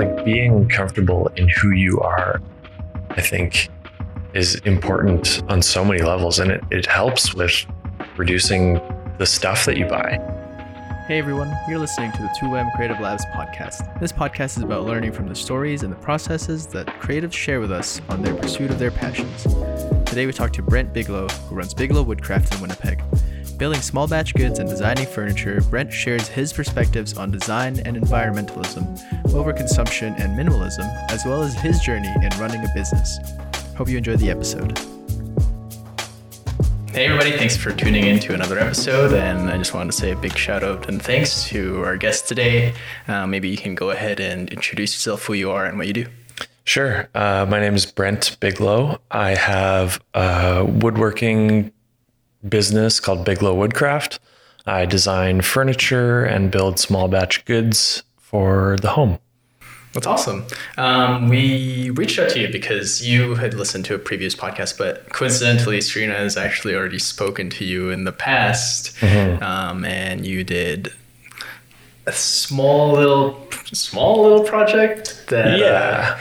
like being comfortable in who you are, I think is important on so many levels and it, it helps with reducing the stuff that you buy. Hey everyone, you're listening to the 2M Creative Labs podcast. This podcast is about learning from the stories and the processes that creatives share with us on their pursuit of their passions. Today we talk to Brent Bigelow, who runs Bigelow Woodcraft in Winnipeg. Building small batch goods and designing furniture, Brent shares his perspectives on design and environmentalism, overconsumption and minimalism, as well as his journey in running a business. Hope you enjoy the episode. Hey, everybody, thanks for tuning in to another episode. And I just wanted to say a big shout out and thanks to our guest today. Uh, maybe you can go ahead and introduce yourself, who you are, and what you do. Sure. Uh, my name is Brent Bigelow. I have a woodworking business called Bigelow Woodcraft. I design furniture and build small batch goods for the home. That's awesome. Um, we reached out to you because you had listened to a previous podcast, but coincidentally, Serena has actually already spoken to you in the past, mm-hmm. um, and you did a small little, small little project that. Yeah.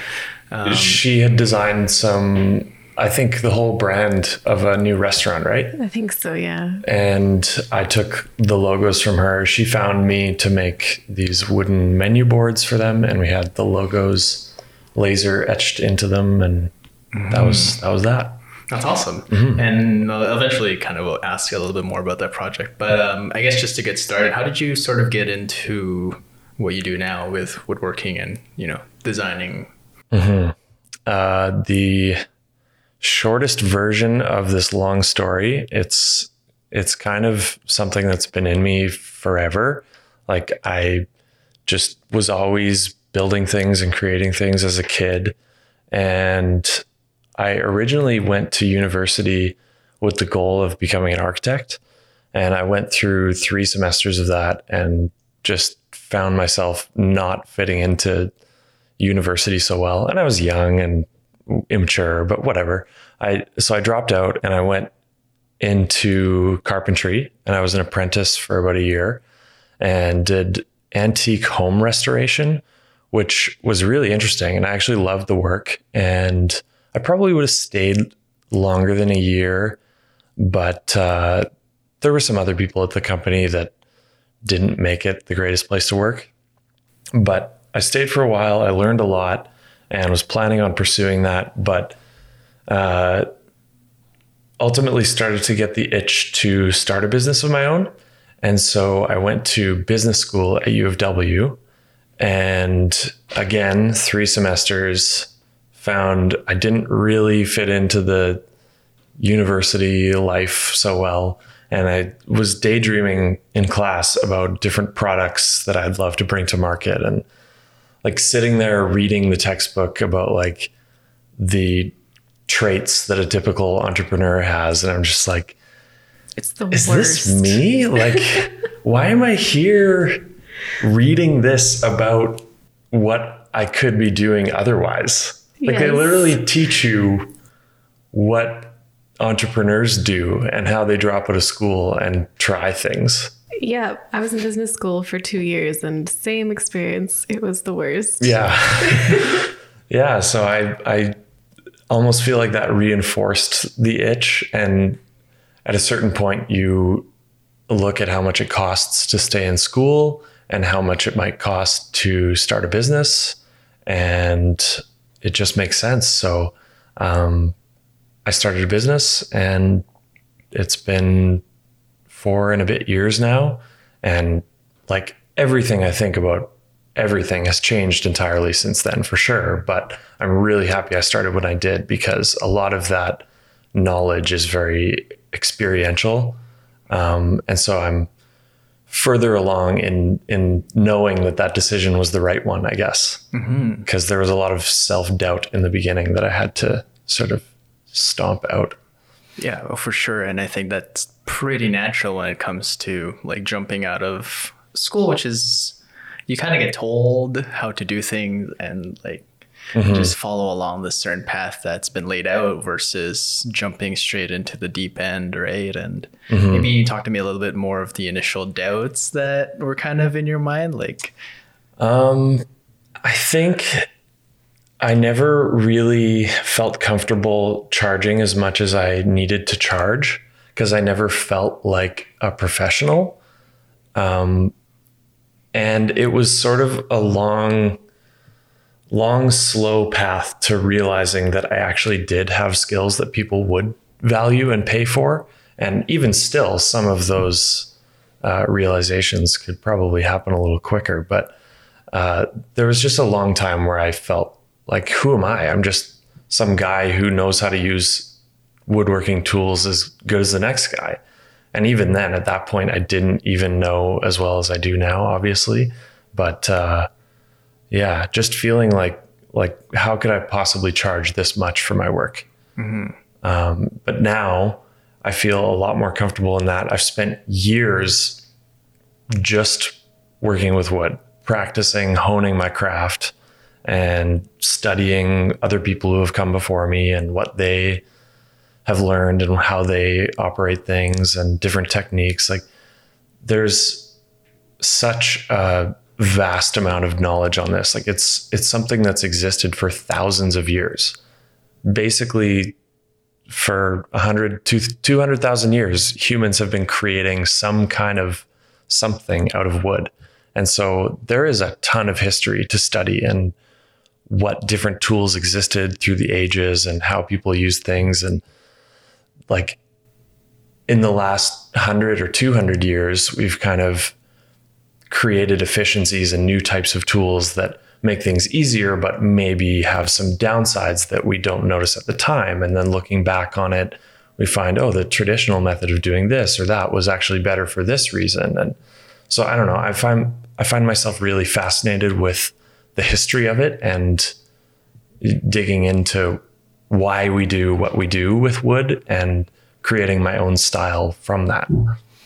Uh, um, she had designed some I think the whole brand of a new restaurant, right? I think so, yeah. And I took the logos from her. She found me to make these wooden menu boards for them, and we had the logos laser etched into them, and mm-hmm. that was that was that. That's awesome. Mm-hmm. And I'll eventually kind of will ask you a little bit more about that project. But um, I guess just to get started, how did you sort of get into what you do now with woodworking and you know designing? Mm-hmm. Uh, the shortest version of this long story. It's it's kind of something that's been in me forever. Like I just was always building things and creating things as a kid. And I originally went to university with the goal of becoming an architect. And I went through three semesters of that and just found myself not fitting into university so well. And I was young and immature, but whatever. I so I dropped out and I went into carpentry and I was an apprentice for about a year and did antique home restoration, which was really interesting. And I actually loved the work. And I probably would have stayed longer than a year, but uh, there were some other people at the company that didn't make it the greatest place to work. But I stayed for a while. I learned a lot and was planning on pursuing that, but uh, ultimately started to get the itch to start a business of my own. And so I went to business school at U of W. And again, three semesters, found I didn't really fit into the university life so well. And I was daydreaming in class about different products that I'd love to bring to market. And like sitting there reading the textbook about like the traits that a typical entrepreneur has and i'm just like it's the is worst. this me like why am i here reading this about what i could be doing otherwise like yes. they literally teach you what entrepreneurs do and how they drop out of school and try things yeah, I was in business school for two years and same experience. It was the worst. Yeah. yeah. So I, I almost feel like that reinforced the itch. And at a certain point, you look at how much it costs to stay in school and how much it might cost to start a business. And it just makes sense. So um, I started a business and it's been four and a bit years now. And like everything I think about everything has changed entirely since then for sure. But I'm really happy I started when I did because a lot of that knowledge is very experiential. Um, and so I'm further along in in knowing that that decision was the right one, I guess, because mm-hmm. there was a lot of self doubt in the beginning that I had to sort of stomp out. Yeah, well, for sure. And I think that's pretty natural when it comes to like jumping out of school, which is you kind of get told how to do things and like mm-hmm. just follow along this certain path that's been laid out versus jumping straight into the deep end, right? And mm-hmm. maybe you talk to me a little bit more of the initial doubts that were kind of in your mind, like. Um, I think I never really felt comfortable charging as much as I needed to charge because I never felt like a professional. Um, and it was sort of a long, long, slow path to realizing that I actually did have skills that people would value and pay for. And even still, some of those uh, realizations could probably happen a little quicker. But uh, there was just a long time where I felt like, who am I? I'm just some guy who knows how to use woodworking tools as good as the next guy. And even then, at that point, I didn't even know as well as I do now, obviously. But uh, yeah, just feeling like like how could I possibly charge this much for my work? Mm-hmm. Um, but now I feel a lot more comfortable in that. I've spent years just working with wood, practicing, honing my craft, and studying other people who have come before me and what they have learned and how they operate things and different techniques. Like there's such a vast amount of knowledge on this. Like it's it's something that's existed for thousands of years. Basically for 100 to 200,000 years humans have been creating some kind of something out of wood. And so there is a ton of history to study and what different tools existed through the ages and how people use things. And like in the last 100 or 200 years we've kind of created efficiencies and new types of tools that make things easier but maybe have some downsides that we don't notice at the time. And then looking back on it we find oh the traditional method of doing this or that was actually better for this reason. And so i don't know. I find i find myself really fascinated with the history of it and digging into why we do what we do with wood and creating my own style from that.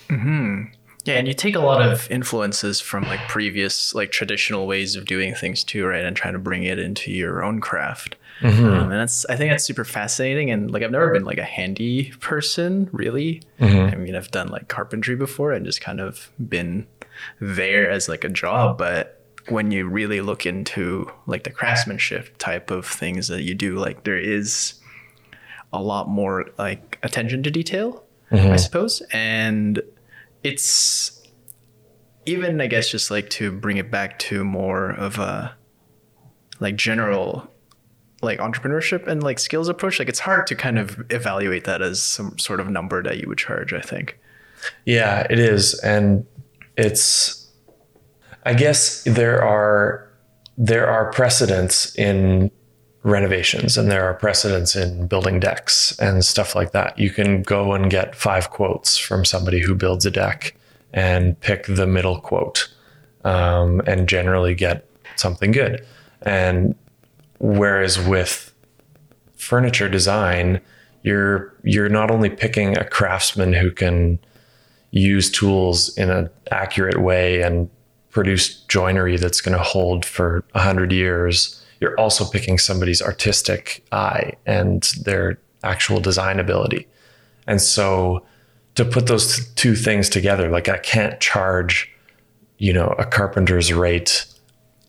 Mm-hmm. Yeah, and you take a lot of influences from like previous like traditional ways of doing things too, right? And trying to bring it into your own craft. Mm-hmm. Um, and that's I think that's super fascinating. And like I've never been like a handy person, really. Mm-hmm. I mean, I've done like carpentry before and just kind of been there as like a job, but when you really look into like the craftsmanship type of things that you do, like there is a lot more like attention to detail, mm-hmm. I suppose. And it's even, I guess, just like to bring it back to more of a like general like entrepreneurship and like skills approach like it's hard to kind of evaluate that as some sort of number that you would charge i think yeah it is and it's I guess there are there are precedents in renovations and there are precedents in building decks and stuff like that. You can go and get five quotes from somebody who builds a deck and pick the middle quote um, and generally get something good. And whereas with furniture design, you're you're not only picking a craftsman who can use tools in an accurate way and produce joinery that's going to hold for 100 years, you're also picking somebody's artistic eye and their actual design ability. And so to put those two things together, like I can't charge, you know, a carpenter's rate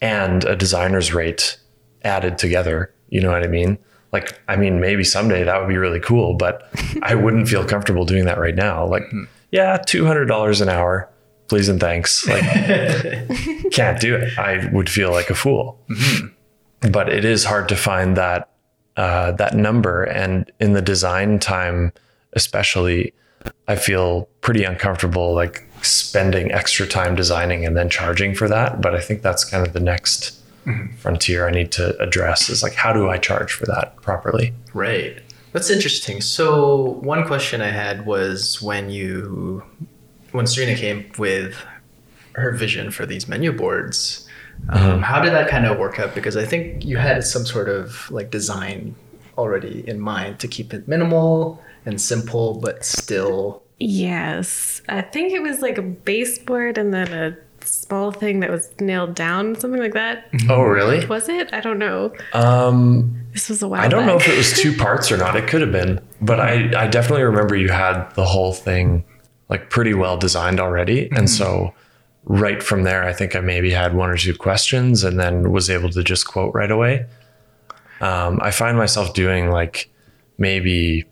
and a designer's rate added together. You know what I mean? Like, I mean, maybe someday that would be really cool, but I wouldn't feel comfortable doing that right now. Like, hmm. yeah, $200 an hour please and thanks. Like, can't do it. I would feel like a fool. Mm-hmm. But it is hard to find that uh, that number, and in the design time, especially, I feel pretty uncomfortable like spending extra time designing and then charging for that. But I think that's kind of the next mm-hmm. frontier I need to address is like how do I charge for that properly? Right. That's interesting. So one question I had was when you when Serena came with her vision for these menu boards, um, mm-hmm. how did that kind of work out? Because I think you had some sort of like design already in mind to keep it minimal and simple, but still. Yes, I think it was like a baseboard and then a small thing that was nailed down, something like that. Oh, really? Was it? I don't know. Um, this was a while. I don't back. know if it was two parts or not. It could have been, but I I definitely remember you had the whole thing like pretty well designed already. Mm-hmm. And so right from there, I think I maybe had one or two questions and then was able to just quote right away. Um, I find myself doing like maybe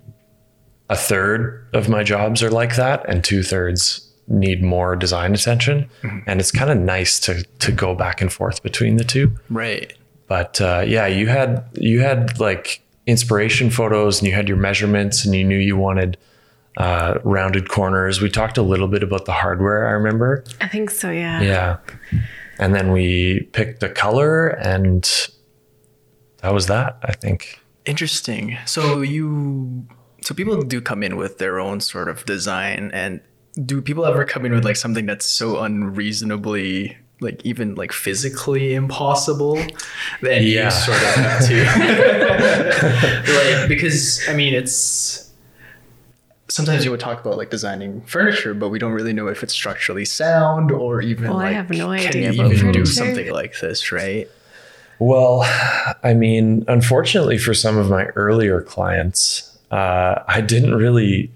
a third of my jobs are like that, and two thirds need more design attention. And it's kind of nice to to go back and forth between the two. Right. But uh, yeah, you had you had like inspiration photos, and you had your measurements, and you knew you wanted uh, rounded corners. We talked a little bit about the hardware. I remember. I think so, yeah. Yeah. And then we picked a color, and that was that. I think. Interesting. So you so people do come in with their own sort of design and do people ever come in with like something that's so unreasonably like even like physically impossible that Yeah. you sort of have to like because I mean it's sometimes you would talk about like designing furniture but we don't really know if it's structurally sound or even Well, I like have no can idea you about even do something like this right Well, I mean, unfortunately for some of my earlier clients, uh, I didn't really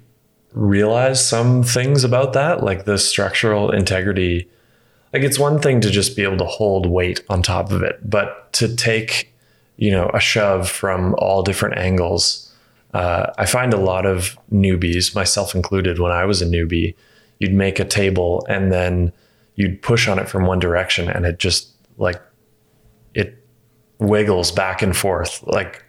realize some things about that, like the structural integrity. Like it's one thing to just be able to hold weight on top of it, but to take, you know, a shove from all different angles. Uh, I find a lot of newbies, myself included, when I was a newbie, you'd make a table and then you'd push on it from one direction and it just like it wiggles back and forth like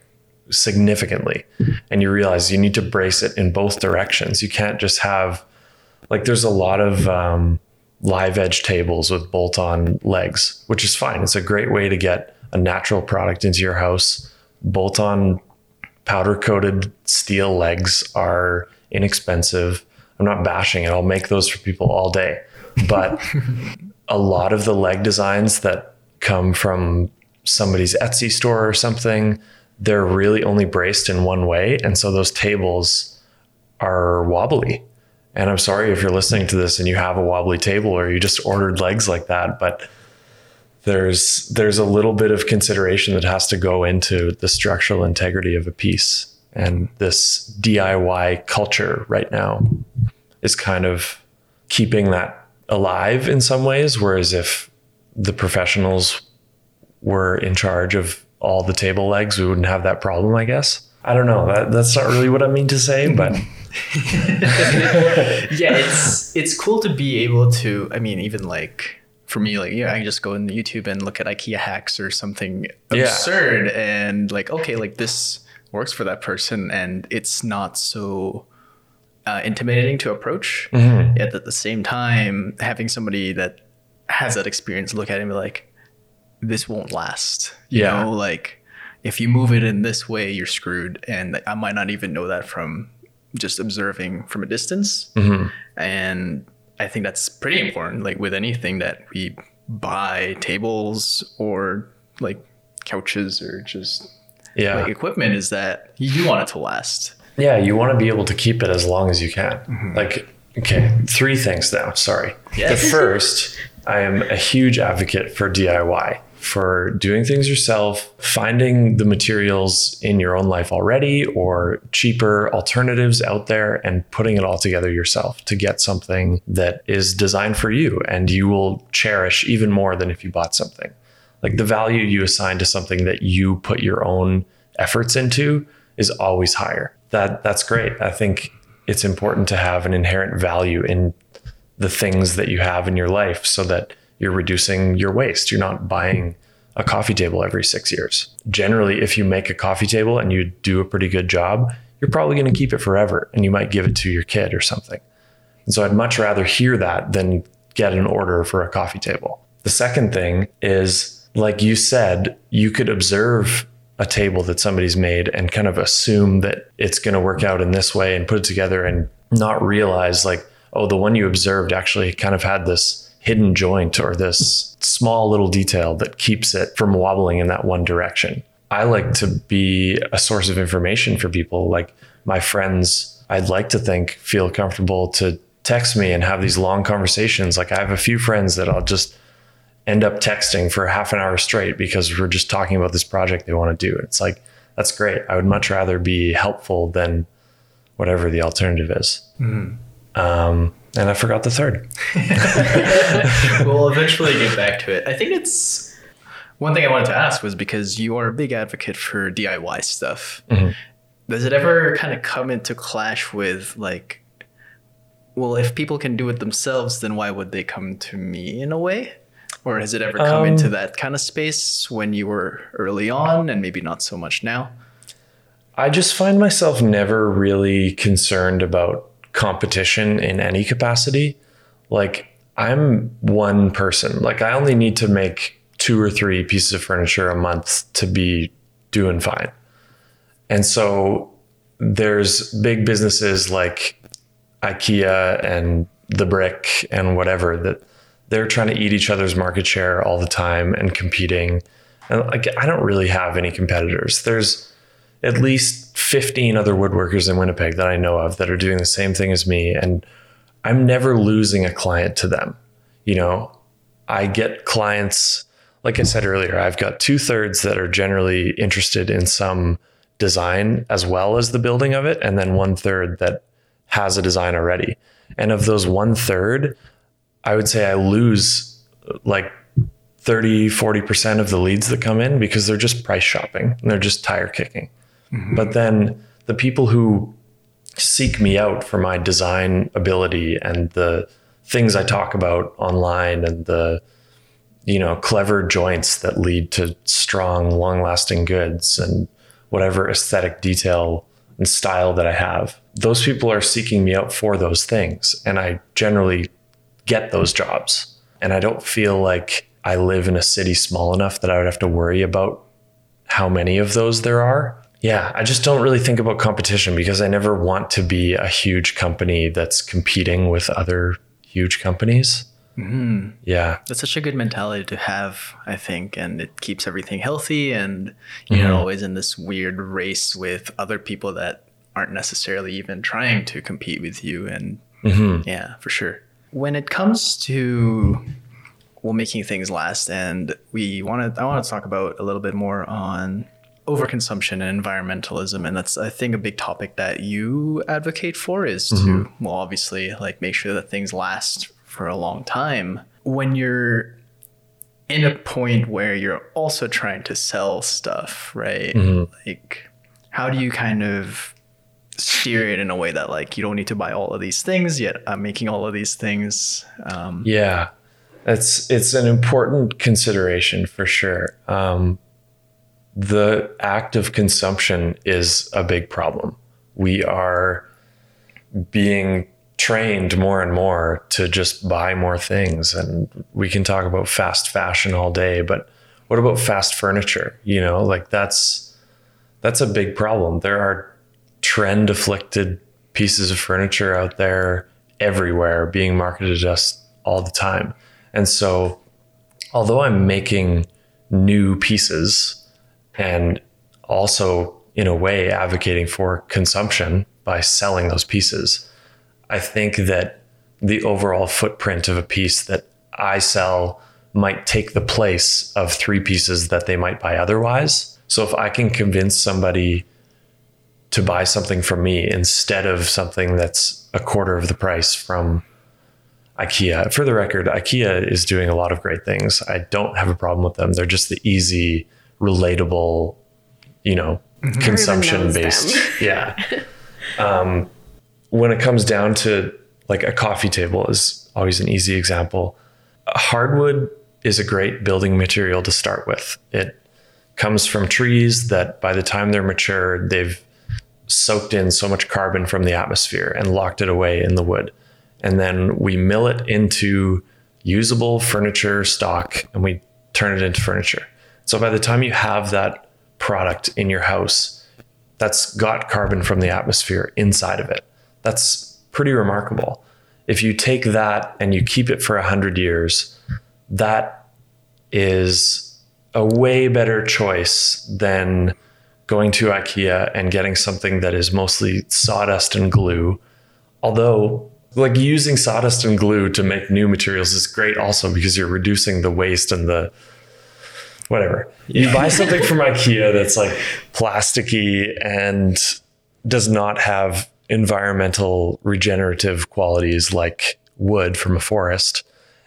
significantly. And you realize you need to brace it in both directions. You can't just have like there's a lot of um, live edge tables with bolt on legs which is fine. It's a great way to get a natural product into your house bolt on powder coated steel legs are inexpensive i'm not bashing it i'll make those for people all day but a lot of the leg designs that come from somebody's Etsy store or something, they're really only braced in one way. And so those tables are wobbly. And I'm sorry if you're listening to this and you have a wobbly table or you just ordered legs like that, but there's there's a little bit of consideration that has to go into the structural integrity of a piece. And this DIY culture right now is kind of keeping that alive in some ways. Whereas if the professionals were in charge of all the table legs, we wouldn't have that problem, I guess. I don't know. That, that's not really what I mean to say, but yeah, it's it's cool to be able to. I mean, even like for me, like yeah, I can just go into YouTube and look at IKEA hacks or something Yeah. absurd, and like okay, like this works for that person, and it's not so uh, intimidating to approach. Yet at the same time, having somebody that has that experience look at it and be like, this won't last. You Yeah. know, like if you move it in this way, you're screwed. And I might not even know that from just observing from a distance. And I think that's pretty important. Like with anything that we buy, tables or like couches or just yeah. like equipment, is that you want it to last. Yeah, you want to be able to keep it as long as you can. Mm-hmm. Like, okay, three things now. Sorry. Yes. The first, I am a huge advocate for DIY, for doing things yourself, finding the materials in your own life already or cheaper alternatives out there and putting it all together yourself to get something that is designed for you and you will cherish even more than if you bought something. Like the value you assign to something that you put your own efforts into is always higher. That that's great. I think it's important to have an inherent value in the things that you have in your life so that you're reducing your waste. You're not buying a coffee table every 6 years. Generally, if you make a coffee table and you do a pretty good job, you're probably going to keep it forever and you might give it to your kid or something. And so I'd much rather hear that than get an order for a coffee table. The second thing is, like you said, you could observe a table that somebody's made and kind of assume that it's going to work out in this way and put it together and not realize, like, oh, the one you observed actually kind of had this hidden joint or this small little detail that keeps it from wobbling in that one direction. I like to be a source of information for people. Like my friends, I'd like to think feel comfortable to text me and have these long conversations. Like I have a few friends that I'll just end up texting for half an hour straight because we're just talking about this project they want to do. It's like, that's great. I would much rather be helpful than whatever the alternative is. Um, And I forgot the third. we'll eventually get back to it. I think it's one thing I wanted to ask was because you are a big advocate for DIY stuff. Mhm. Does it ever kind of come into clash with like, well, if people can do it themselves, then why would they come to me in a way? Or has it ever come Um, into that kind of space when you were early on and maybe not so much now? I just find myself never really concerned about competition in any capacity. Like, I'm one person. Like, I only need to make two or three pieces of furniture a month to be doing fine. And so there's big businesses like IKEA and the brick and whatever that they're trying to eat each other's market share all the time and competing. And like I don't really have any competitors. There's at least 15 other woodworkers in Winnipeg that I know of that are doing the same thing as me and I'm never losing a client to them. You know, I get clients like I said earlier, I've got two thirds that are generally interested in some design as well as the building of it, and then one third that has a design already. And of those one third, I would say I lose like 30, 40% of the leads that come in because they're just price shopping and they're just tire kicking. Mm-hmm. But then the people who seek me out for my design ability and the things I talk about online and the you know clever joints that lead to strong long lasting goods and whatever aesthetic detail and style that I have those people are seeking me out for those things. And I generally get those jobs. And I don't feel like I live in a city small enough that I would have to worry about how many of those there are yeah, I just don't really think about competition because I never want to be a huge company that's competing with other huge companies. Mm. Yeah. That's such a good mentality to have, I think, and it keeps everything healthy and you're Mhm. always in this weird race with other people that aren't necessarily even trying to compete with you and hmm yeah, for sure. When it comes to well making things last and we want to I want to talk about a little bit more on overconsumption and environmentalism and that's I think a big topic that you advocate for is to well obviously like make sure that things last for a long time. When you're in a point where you're also trying to sell stuff, right? Mhm. Like how do you kind of steer it in a way that like you don't need to buy all of these things yet I'm making all of these things um Yeah. It's it's an important consideration for sure. Um, the act of consumption is a big problem. We are being trained more and more to just buy more things. And we can talk about fast fashion all day but what about fast furniture? You know like that's that's a big problem. There are trend afflicted pieces of furniture out there everywhere being marketed to us all the time. And so although i'm making new pieces and also in a way advocating for consumption by selling those pieces I think that the overall footprint of a piece that I sell might take the place of three pieces that they might buy otherwise. So if I can convince somebody to buy something from me instead of something that's a quarter of the price from IKEA. For the record, IKEA is doing a lot of great things. I don't have a problem with them. They're just the easy, relatable, you know, consumption based. Yeah. Um, when it comes down to like a coffee table is always an easy example. Hardwood is a great building material to start with. It comes from trees that by the time they're mature, they've soaked in so much carbon from the atmosphere and locked it away in the wood. And then we mill it into usable furniture stock and we turn it into furniture. So by the time you have that product in your house, that's got carbon from the atmosphere inside of it. That's pretty remarkable. If you take that and you keep it for 100 years, that is a way better choice than going to IKEA and getting something that is mostly sawdust and glue. Although, like using sawdust and glue to make new materials is great also because you're reducing the waste and the whatever. You buy something from IKEA that's like plasticky and does not have environmental regenerative qualities like wood from a forest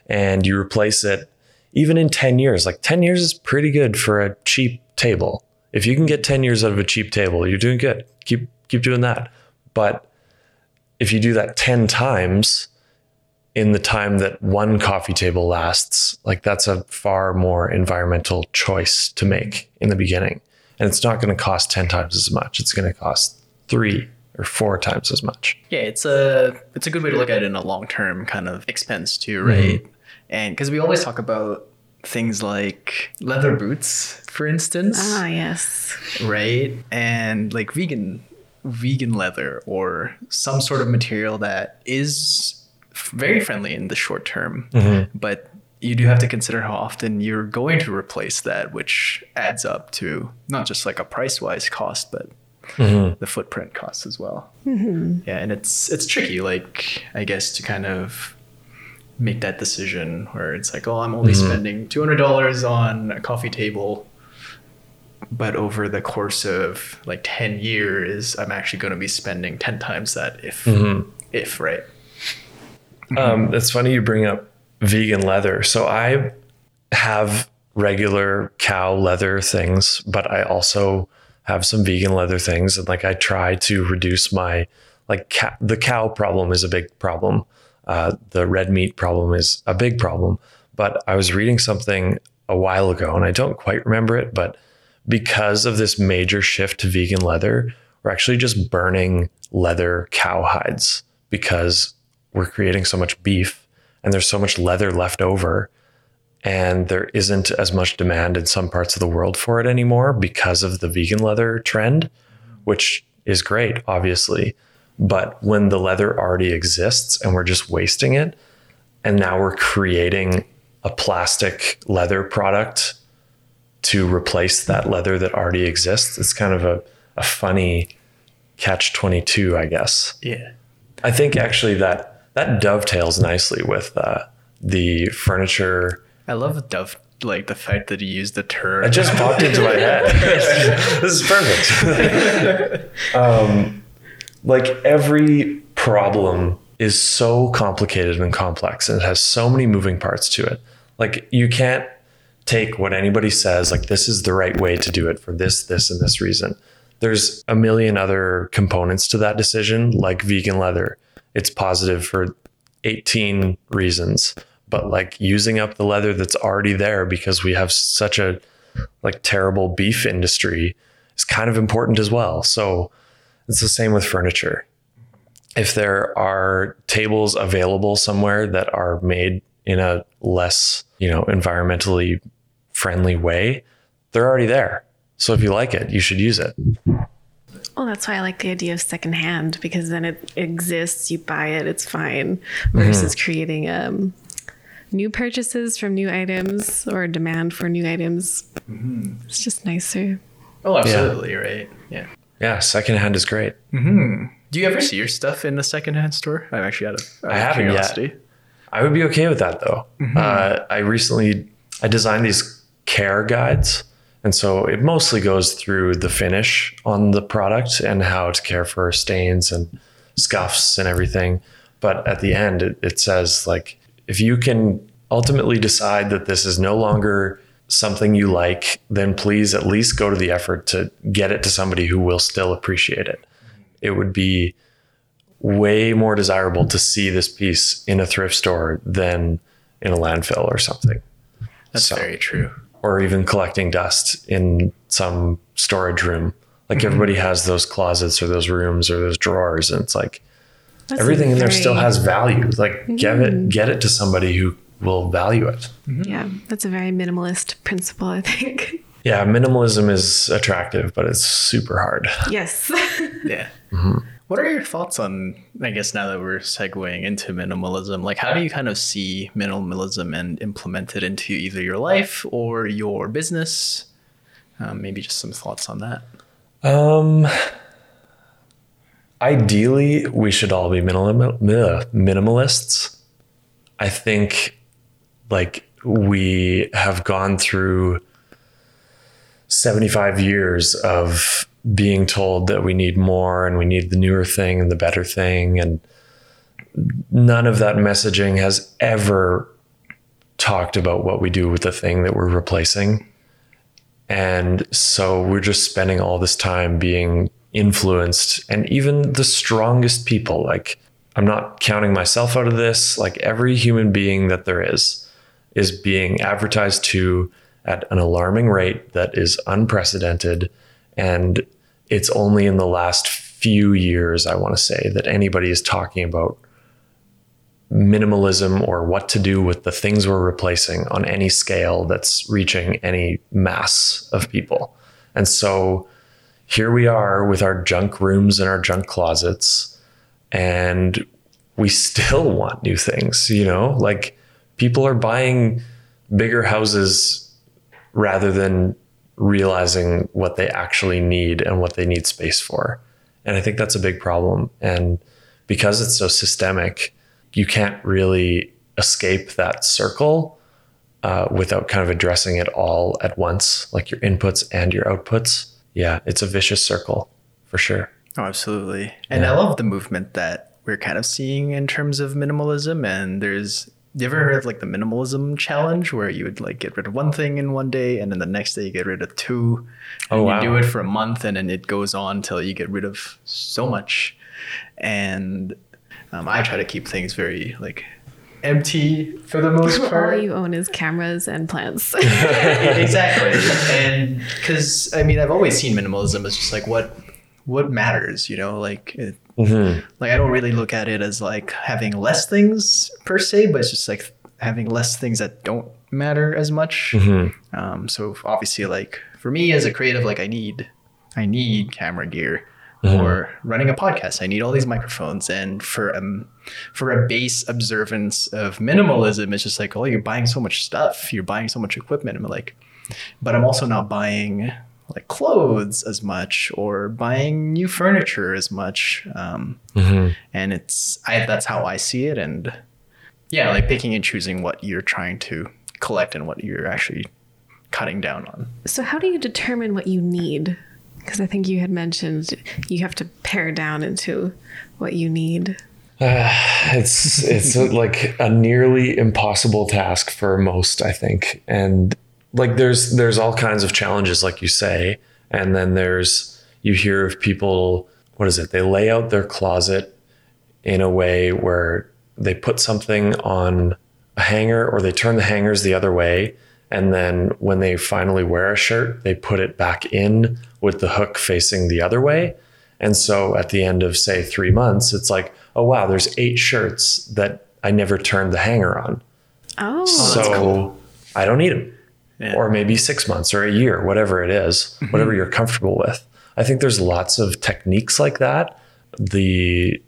and you replace it even in 10 years, like 10 years is pretty good for a cheap table. If you can get 10 years out of a cheap table, you're doing good. Keep keep doing that. But if you do that 10 times in the time that one coffee table lasts, like that's a far more environmental choice to make in the beginning. And it's not going to cost 10 times as much. It's going to cost 3 or 4 times as much. Yeah, it's a it's a good way to look at it in a long term kind of expense too, right? And because we always talk about things like leather boots, for instance, Ah, yes. right? And like vegan vegan leather or some sort of material that is f- very friendly in the short term, mm-hmm. but you do have to consider how often you're going to replace that, which adds up to not just like a price wise cost, but mm-hmm. the footprint cost as well. Mm-hmm. Yeah, and it's it's tricky, like I guess to kind of make that decision where it's like, oh, I'm only spending two hundred dollars on a coffee table, but over the course of like ten years, I'm actually going to be spending ten times that, if if right. Um, it's funny you bring up vegan leather. So I have regular cow leather things, but I also have some vegan leather things. And like I try to reduce my like ca- the cow problem is a big problem. Uh, the red meat problem is a big problem. But I was reading something a while ago, and I don't quite remember it, but because of this major shift to vegan leather, we're actually just burning leather cow hides because we're creating so much beef and there's so much leather left over and there isn't as much demand in some parts of the world for it anymore because of the vegan leather trend which is great obviously but when the leather already exists and we're just wasting it and now we're creating a plastic leather product to replace that leather that already exists it's kind of a, a funny catch 22 i guess Yeah. I think actually that that dovetails nicely with uh, the furniture. I love Dove, like the fact that he used the term. It just popped into my head. this is perfect. um, like every problem is so complicated and complex, and it has so many moving parts to it. Like you can't take what anybody says like this is the right way to do it for this, this, and this reason. There's a million other components to that decision, like vegan leather. It's positive for 18 reasons, but like using up the leather that's already there because we have such a like terrible beef industry is kind of important as well. So it's the same with furniture. If there are tables available somewhere that are made in a less, you know, environmentally friendly way, they're already there. So if you like it, you should use it. Well, that's why I like the idea of secondhand because then it exists, you buy it, it's fine, versus creating um, new purchases from new items or demand for new items. It's just nicer. oh, absolutely, right. Yeah. Yeah, secondhand is great. Do you ever see your stuff in a secondhand store? I'm actually out of, out of I haven't yet. curiosity. I would be okay with that though. Uh, I recently I designed these care guides, and so it mostly goes through the finish on the product and how to care for stains and scuffs and everything. But at the end, it, it says like if you can ultimately decide that this is no longer something you like, then please at least go to the effort to get it to somebody who will still appreciate it. It would be way more desirable to see this piece in a thrift store than in a landfill or something, That's So- very true. Or even collecting dust in some storage room. Like mm-hmm. everybody has those closets or those rooms or those drawers, and it's like That's everything in there still has value. Like give it, mm-hmm. get it to somebody who will value it. Mm-hmm. Yeah, that's a very minimalist principle, I think. Yeah, minimalism is attractive, but it's super hard. yes. Yeah. What are your thoughts on, I guess, now that we're segueing into minimalism? Like, how do you kind of see minimalism and implement it into either your life or your business? Um, maybe just some thoughts on that. Um, ideally, we should all be minimal, minimalists. I think, like, we have gone through 75 years of being told that we need more and we need the newer thing and the better thing. And none of that messaging has ever talked about what we do with the thing that we're replacing. And so we're just spending all this time being influenced. And even the strongest people, like, I'm not counting myself out of this, like, every human being that there is, is being advertised to at an alarming rate that is unprecedented. And it's only in the last few years, I want to say, that anybody is talking about minimalism or what to do with the things we're replacing on any scale that's reaching any mass of people. And so here we are with our junk rooms and our junk closets, and we still want new things, you know? Like people are buying bigger houses rather than realizing what they actually need and what they need space for. And I think that's a big problem. And because it's so systemic, you can't really escape that circle uh, without kind of addressing it all at once, like your inputs and your outputs. Yeah, it's a vicious circle for sure. Oh, absolutely. And yeah. I love the movement that we're kind of seeing in terms of minimalism. And there's, you ever heard of like the minimalism challenge where you would like get rid of one thing in one day and then the next day you get rid of two and oh, wow. you do it for a month and then it goes on till you get rid of so much. And um, I try to keep things very like empty for the most part. All you own is cameras and plants. exactly, and because I mean, I've always seen minimalism as just like what what matters, you know, like it, mm-hmm. like I don't really look at it as like having less things per se, but it's just like having less things that don't matter as much. Mm-hmm. Um, so obviously, like for me as a creative, like I need I need camera gear mm-hmm. or running a podcast. I need all these microphones. And for um for a base observance of minimalism, it's just like, oh, you're buying so much stuff. You're buying so much equipment. I'm like, but I'm also not buying like clothes as much or buying new furniture as much. Um, mm-hmm. And it's I that's how I see it. And yeah, like picking and choosing what you're trying to collect and what you're actually cutting down on. So how do you determine what you need? Because I think you had mentioned you have to pare down into what you need. Uh, it's it's like a nearly impossible task for most, I think. And like there's there's all kinds of challenges, like you say, and then there's you hear of people. What is it? They lay out their closet in a way where they put something on a hanger, or they turn the hangers the other way, and then when they finally wear a shirt, they put it back in with the hook facing the other way. And so at the end of, say, three months, it's like, oh, wow, there's eight shirts that I never turned the hanger on. Oh, so cool. I don't need them. Yeah. Or maybe six months or a year, whatever it is, mm-hmm. whatever you're comfortable with. I think there's lots of techniques like that. The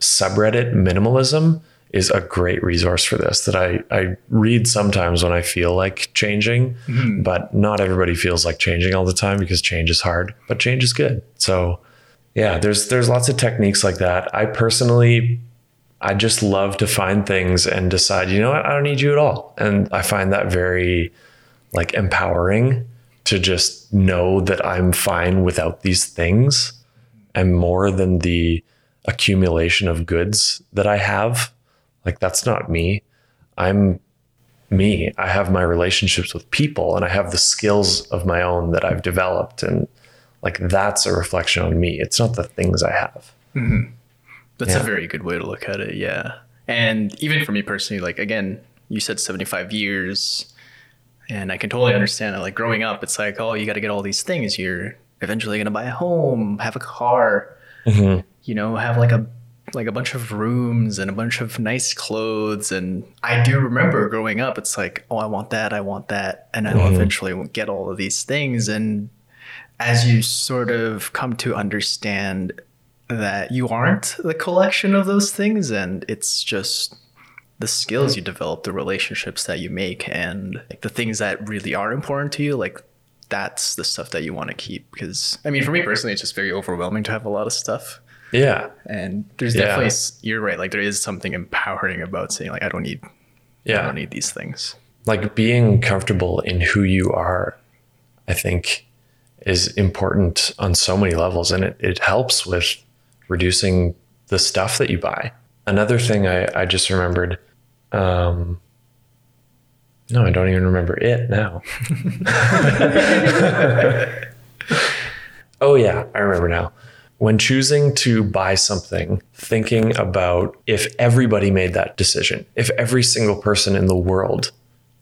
subreddit minimalism is a great resource for this that I, I read sometimes when I feel like changing, mm-hmm. but not everybody feels like changing all the time because change is hard, but change is good. So yeah, there's there's lots of techniques like that. I personally I just love to find things and decide, you know what, I don't need you at all. And I find that very like empowering to just know that I'm fine without these things and more than the accumulation of goods that I have like that's not me. I'm me. I have my relationships with people and I have the skills of my own that I've developed. And like that's a reflection on me. It's not the things I have. Mm-hmm. That's yeah. a very good way to look at it. Yeah. And even for me personally, like again, you said 75 years. And I can totally understand it. Like growing up, it's like, oh, you got to get all these things. You're eventually going to buy a home, have a car, mm-hmm. you know, have like a like a bunch of rooms and a bunch of nice clothes. And I do remember growing up, it's like, oh, I want that, I want that. And I'll mm-hmm. eventually get all of these things. And as you sort of come to understand that you aren't the collection of those things, and it's just the skills mm-hmm. you develop, the relationships that you make, and like, the things that really are important to you, like that's the stuff that you want to keep. Because I mean, for me mm-hmm. personally, it's just very overwhelming to have a lot of stuff. Yeah. And there's yeah. definitely you're right. Like there is something empowering about saying like I don't need yeah. I don't need these things. Like being comfortable in who you are, I think is important on so many levels and it, it helps with reducing the stuff that you buy. Another thing I, I just remembered. Um, no, I don't even remember it now. oh, yeah, I remember now. When choosing to buy something, thinking about if everybody made that decision, if every single person in the world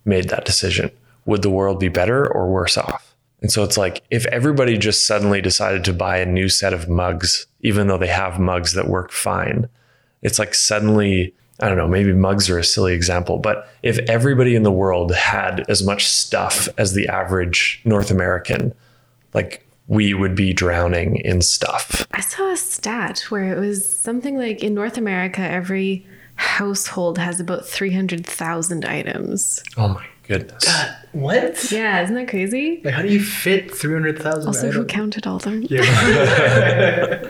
made that decision, would the world be better or worse off? And so it's like if everybody just suddenly decided to buy a new set of mugs, even though they have mugs that work fine, it's like suddenly, I don't know, maybe mugs are a silly example, but if everybody in the world had as much stuff as the average North American, like we would be drowning in stuff. I saw a stat where it was something like in North America, every household has about 300,000 items. Oh my goodness. What? Yeah, isn't that crazy? Like, how do you fit 300,000 Also, who counted all them? Yeah.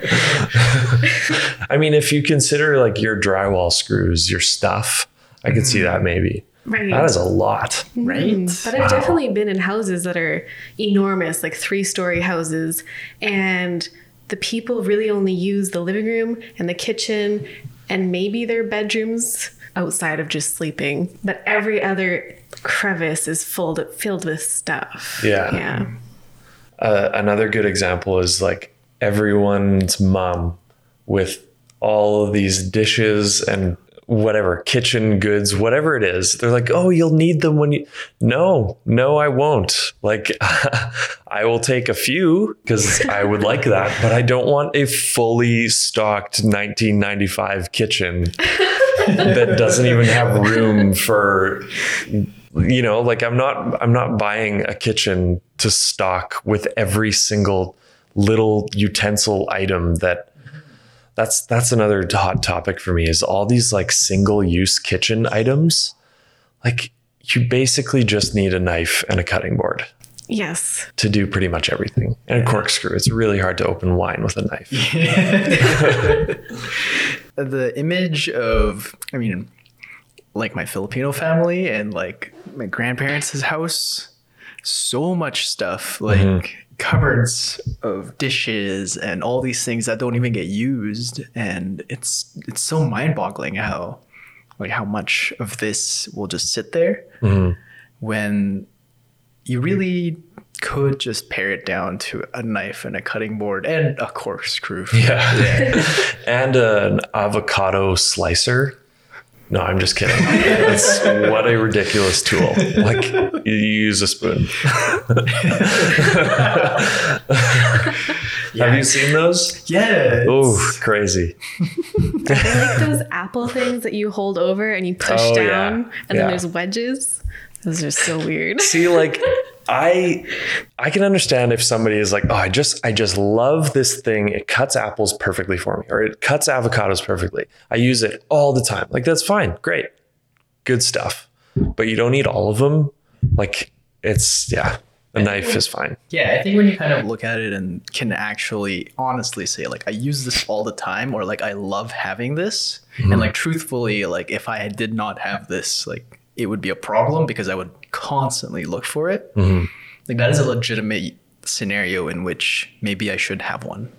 I mean, if you consider like your drywall screws, your stuff, I could see that mm. maybe. Right. That is a lot. Mm-hmm. Right? But I've definitely been in houses that are enormous, like three story houses, and the people really only use the living room and the kitchen and maybe their bedrooms outside of just sleeping. But every other crevice is filled filled with stuff. Yeah. Yeah. Uh, another good example is like everyone's mom with all of these dishes and whatever kitchen goods whatever it is they're like oh you'll need them when you no no i won't like i will take a few because i would like that but i don't want a fully stocked 1995 kitchen that doesn't even have room for you know like i'm not i'm not buying a kitchen to stock with every single little utensil item that that's that's another hot topic for me is all these like single use kitchen items. Like you basically just need a knife and a cutting board Yes. to do pretty much everything. And a corkscrew. It's really hard to open wine with a knife. The image of, I mean, like my Filipino family and like my grandparents' house, so much stuff, mm-hmm. like cupboards of dishes and all these things that don't even get used. And it's it's so mind-boggling how like how much of this will just sit there mm-hmm. when you really could just pare it down to a knife and a cutting board and a corkscrew. yeah. And an avocado slicer no i'm just kidding that's what a ridiculous tool like you use a spoon have you seen those Yeah. oh crazy They're like those apple things that you hold over and you push Oh, yeah. down, and Yeah. then there's wedges. Those are so weird. see like i i can understand if somebody is like oh i just i just love this thing. It cuts apples perfectly for me or it cuts avocados perfectly. I use it all the time. Like that's fine. Great. Good stuff. But you don't need all of them? Like it's yeah a knife is fine. Yeah, I think when you kind of look at it and can actually honestly say like I use this all the time or like I love having this. And hmm. like truthfully like if I did not have this like it would be a problem because I would constantly look for it. Mm-hmm. Like that is a legitimate scenario in which maybe I should have one.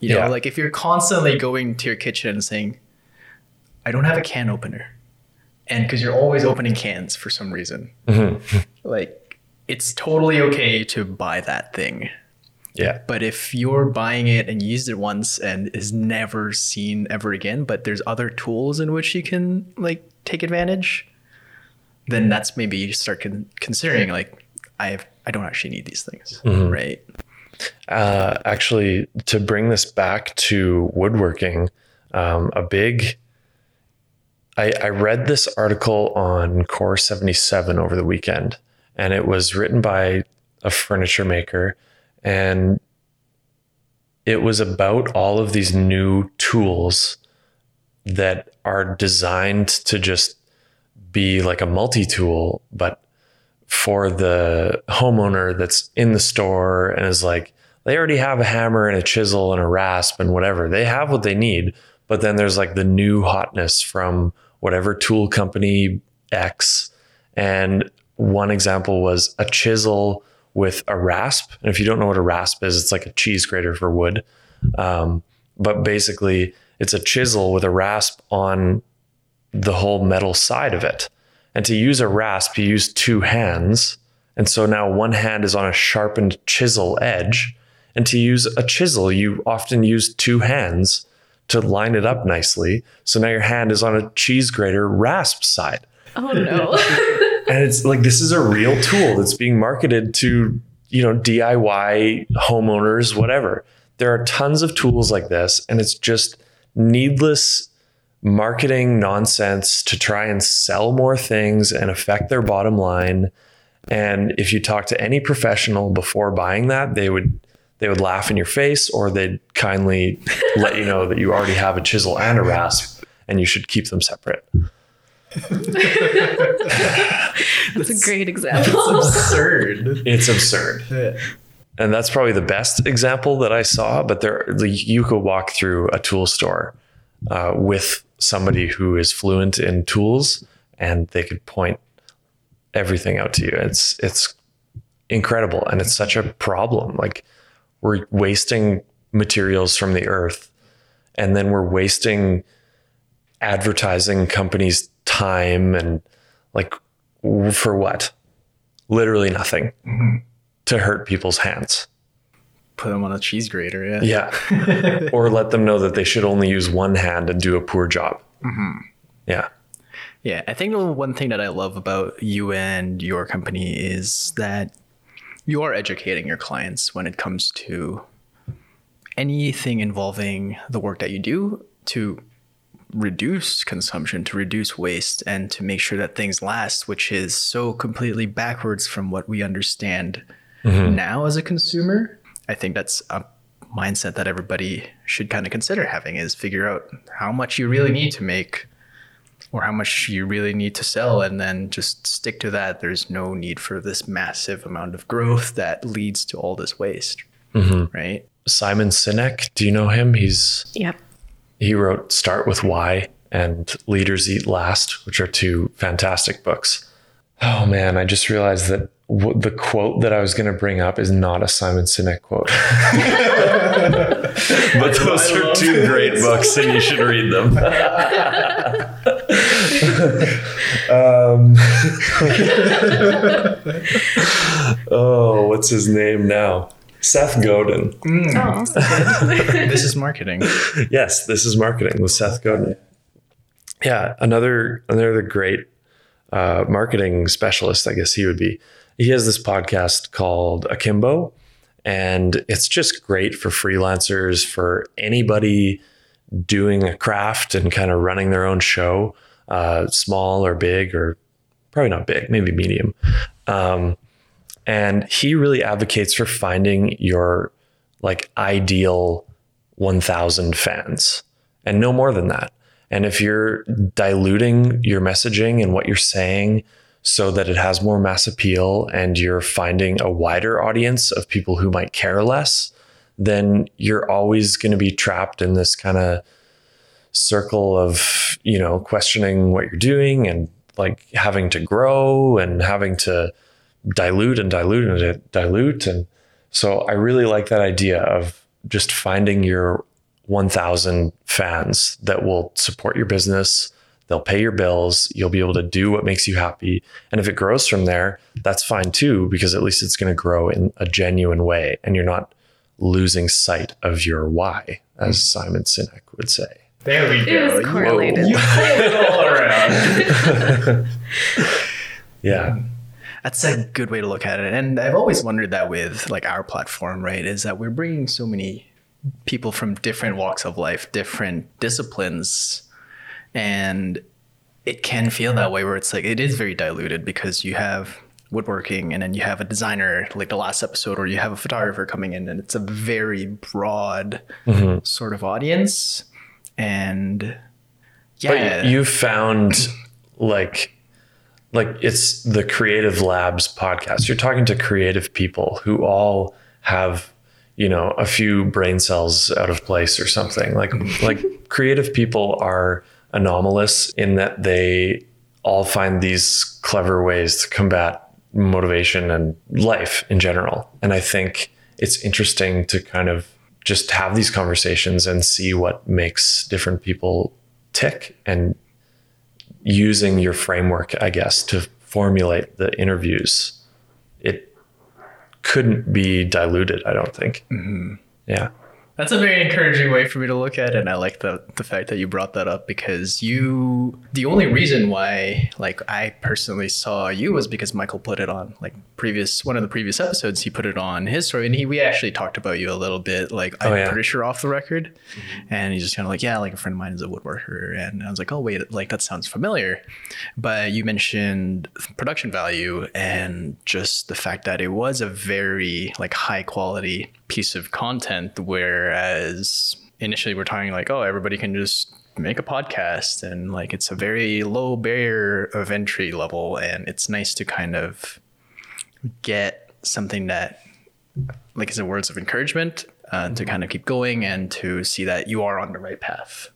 You know, Yeah. like if you're constantly going to your kitchen and saying I don't have a can opener. And because you're always opening cans for some reason. Mm-hmm. like it's totally okay to buy that thing. yeah But if you're buying it and used it once and is never seen ever again, but there's other tools in which you can like take advantage, then that's maybe you start con- considering like I have I don't actually need these things, right? uh, actually to bring this back to woodworking um, a big I, I read this article on core 77 over the weekend and it was written by a furniture maker and it was about all of these new tools that are designed to just be like a multi-tool but for the homeowner that's in the store and is like they already have a hammer and a chisel and a rasp and whatever. They have what they need but then there's like the new hotness from whatever tool company x. And one example was a chisel with a rasp. And if you don't know what a rasp is it's like a cheese grater for wood. Um, but basically It's a chisel with a rasp on the whole metal side of it. And to use a rasp, you use two hands. And so now one hand is on a sharpened chisel edge. And to use a chisel, you often use two hands to line it up nicely. So now your hand is on a cheese grater rasp side. Oh no. and it's like this is a real tool that's being marketed to you know DIY homeowners whatever there are tons of tools like this and it's just needless marketing nonsense to try and sell more things and affect their bottom line and if you talk to any professional before buying that they would they would laugh in your face or they'd kindly let you know that you already have a chisel and a rasp and you should keep them separate That's a great example. It's absurd. it's absurd and that's probably the best example that I saw. But there, you could walk through a tool store uh, with somebody who is fluent in tools, and they could point everything out to you. It's it's incredible, and it's such a problem. Like we're wasting materials from the earth, and then we're wasting advertising companies' time and like for what? Literally nothing to hurt people's hands. Put them on a cheese grater, yeah. Yeah. or let them know that they should only use one hand and do a poor job. Mm-hmm. Yeah. Yeah, I think the one thing that I love about you and your company is that you are educating your clients when it comes to anything involving the work that you do to reduce consumption, to reduce waste, and to make sure that things last, which is so completely backwards from what we understand mm-hmm. now as a consumer. I think that's a mindset that everybody should kind of consider having is figure out how much you really mm-hmm. need to make or how much you really need to sell and then just stick to that. There's no need for this massive amount of growth that leads to all this waste. Mm-hmm. Right? Simon Sinek, do you know him? He's yep. he wrote Start with Why and Leaders Eat Last, which are two fantastic books. Oh man, I just realized that w- the quote that I was going to bring up is not a Simon Sinek quote. but those are two great books and you should read them. um, oh, what's his name now? Seth Godin. Oh, also this is marketing. Yes, this is marketing with Seth Godin. Yeah, another another great uh, marketing specialist, I guess he would be. He has this podcast called Akimbo, and it's just great for freelancers, for anybody doing a craft and kind of running their own show, uh, small or big, or probably not big, maybe medium. Um, and he really advocates for finding your like ideal 1000 fans and no more than that. And if you're diluting your messaging and what you're saying so that it has more mass appeal and you're finding a wider audience of people who might care less, then you're always going to be trapped in this kind of circle of, you know, questioning what you're doing and like having to grow and having to dilute and dilute and dilute. And so I really like that idea of just finding your 1000 fans that will support your business. They'll pay your bills. You'll be able to do what makes you happy. And if it grows from there, that's fine too, because at least it's going to grow in a genuine way and you're not losing sight of your why, as mm. Simon Sinek would say. There we go. It was correlated. You pulled it all around. Yeah. That's a good way to look at it. And I've always wondered that with like our platform, right? Is that we're bringing so many people from different walks of life, different disciplines, and it can feel that way where it's like it is very diluted because you have woodworking and then you have a designer like the last episode or you have a photographer coming in and it's a very broad mm-hmm. sort of audience. And yeah. But you found like like it's the Creative Labs podcast. You're talking to creative people who all have, you know, a few brain cells out of place or something. Like like creative people are anomalous in that they all find these clever ways to combat motivation and life in general. And I think it's interesting to kind of just have these conversations and see what makes different people tick and using your framework, I guess, to formulate the interviews. It couldn't be diluted, I don't think. Mm-hmm. Yeah. That's a very encouraging way for me to look at it. And I like the the fact that you brought that up because you the only reason why like I personally saw you was because Michael put it on like previous one of the previous episodes he put it on his story and he we actually talked about you a little bit like oh, I'm Oh, yeah. pretty sure off the record mm-hmm. and he's just kind of like yeah like a friend of mine is a woodworker and I was like oh wait like that sounds familiar but you mentioned production value and just the fact that it was a very like high quality piece of content whereas initially we're talking like oh everybody can just make a podcast and like it's a very low barrier of entry level and it's nice to kind of get something that like is a words of encouragement uh, to kind of keep going and to see that you are on the right path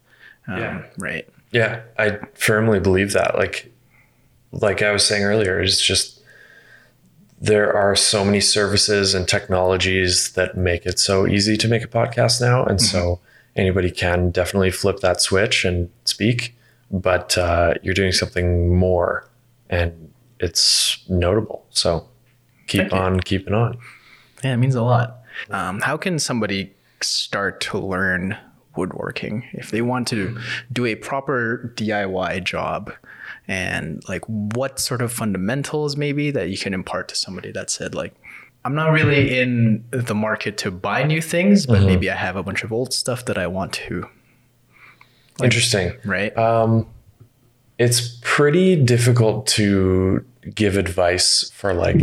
um, Yeah. right Yeah, I firmly believe that. Like, like I was saying earlier, it's just there are so many services and technologies that make it so easy to make a podcast now, and so anybody can definitely flip that switch and speak. But uh, you're doing something more, and it's notable. So keep Thank you. on keeping on. Yeah, it means a lot. Um, how can somebody start to learn woodworking if they want to do a proper DIY job? And like, what sort of fundamentals maybe that you can impart to somebody that said like, I'm not really in the market to buy new things, but maybe I have a bunch of old stuff that I want to, Interesting. right? Um, it's pretty difficult to give advice for like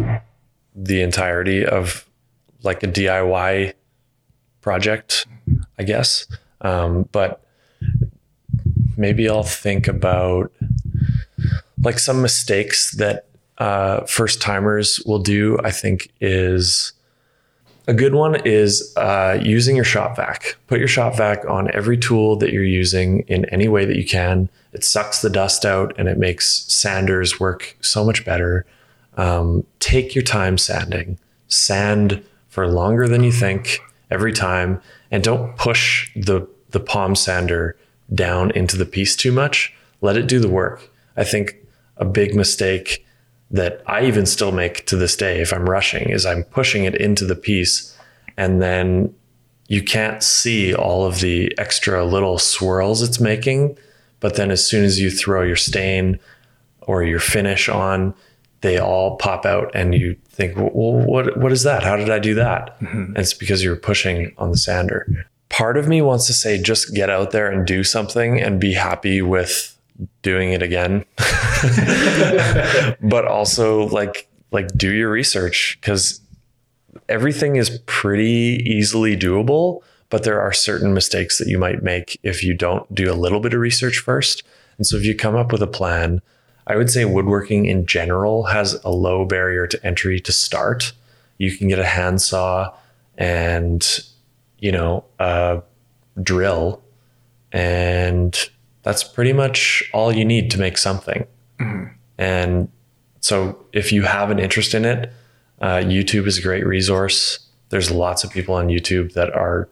the entirety of like a DIY project, I guess. Um, but maybe I'll think about like some mistakes that uh, first timers will do. I think is a good one is uh, using your shop vac. Put your shop vac on every tool that you're using in any way that you can. It sucks the dust out and it makes sanders work so much better. Um, take your time sanding. Sand for longer than you think every time, and don't push the the palm sander down into the piece too much. Let it do the work. I think a big mistake that I even still make to this day if I'm rushing is I'm pushing it into the piece and then you can't see all of the extra little swirls it's making. But then as soon as you throw your stain or your finish on, they all pop out and you think, well, what, what is that? How did I do that? Mm-hmm. And it's because you're pushing on the sander. Part of me wants to say, just get out there and do something and be happy with doing it again. but also like, like do your research because everything is pretty easily doable, but there are certain mistakes that you might make if you don't do a little bit of research first. And so if you come up with a plan, I would say woodworking in general has a low barrier to entry to start. You can get a handsaw and, you know, a drill, and that's pretty much all you need to make something. And so if you have an interest in it, uh, YouTube is a great resource. There's lots of people on YouTube that are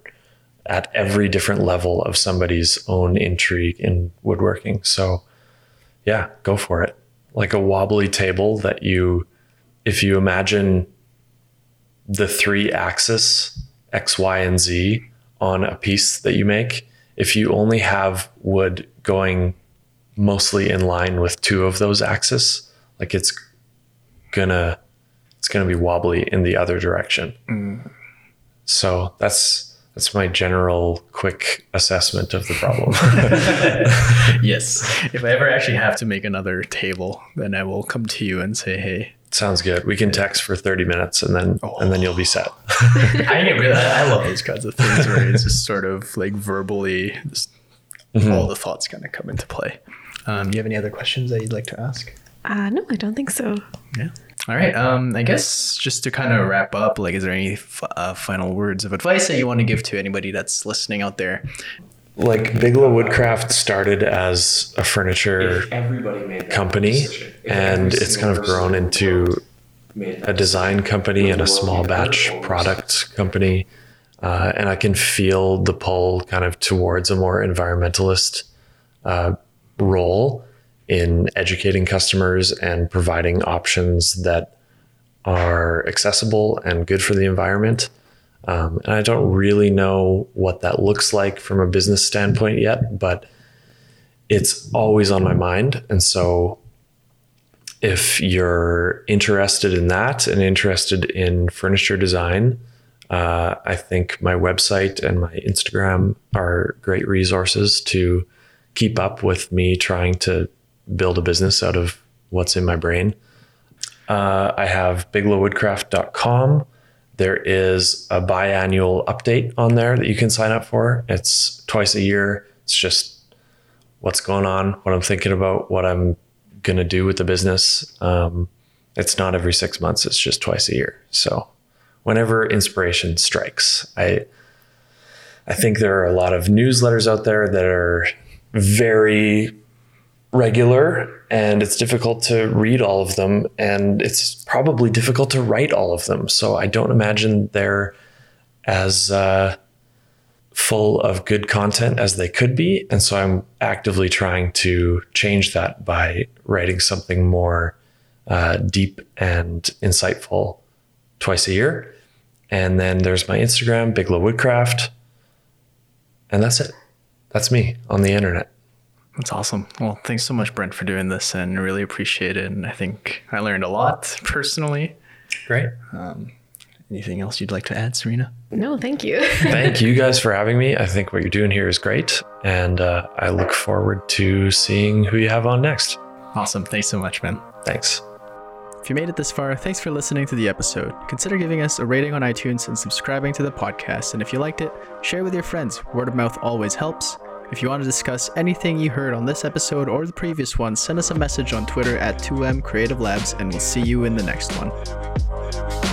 at every different level of somebody's own intrigue in woodworking. So, yeah, go for it. Like a wobbly table that you, if you imagine the three axis, X, Y, and Z on a piece that you make, if you only have wood going mostly in line with two of those axes, like it's gonna it's gonna be wobbly in the other direction. Mm. So that's that's my general quick assessment of the problem. yes. If I ever actually have to make another table, then I will come to you and say, hey, Sounds good. We can text for 30 minutes and then and then you'll be set. I get really, I I love those kinds of things where it's just sort of like verbally, just all the thoughts kind of come into play. Um, do you have any other questions that you'd like to ask? Uh, no, I don't think so. Yeah. All right. Um, I guess just to kind of wrap up, like, is there any f- uh, final words of advice that you want to give to anybody that's listening out there? Like Bigelow Woodcraft started as a furniture company and it's kind of grown into a design company and a small batch product company. Uh, and I can feel the pull kind of towards a more environmentalist uh, role in educating customers and providing options that are accessible and good for the environment. Um, and I don't really know what that looks like from a business standpoint yet, but it's always on my mind. And so if you're interested in that and interested in furniture design, uh, I think my website and my Instagram are great resources to keep up with me trying to build a business out of what's in my brain. Uh, I have bigelowwoodcraft.com. There is a biannual update on there that you can sign up for. It's twice a year. It's just what's going on, what I'm thinking about, what I'm going to do with the business. Um, it's not every six months, it's just twice a year. So whenever inspiration strikes, I, I think there are a lot of newsletters out there that are very regular and it's difficult to read all of them and it's probably difficult to write all of them. So i don't imagine they're as uh, full of good content as they could be and so i'm actively trying to change that by writing something more uh, deep and insightful twice a year. And then there's my instagram bigelow woodcraft and that's it. That's me on the internet that's awesome. Well, thanks so much, Brent, for doing this and really appreciate it. And I think I learned a lot personally. Great. Um, anything else you'd like to add, Serena? No, thank you. thank you guys for having me. I think what you're doing here is great. And uh, I look forward to seeing who you have on next. Awesome. Thanks so much, man. Thanks. If you made it this far, thanks for listening to the episode. Consider giving us a rating on iTunes and subscribing to the podcast. And if you liked it, share with your friends. Word of mouth always helps. If you want to discuss anything you heard on this episode or the previous one, send us a message on Twitter at 2M Creative Labs, and we'll see you in the next one.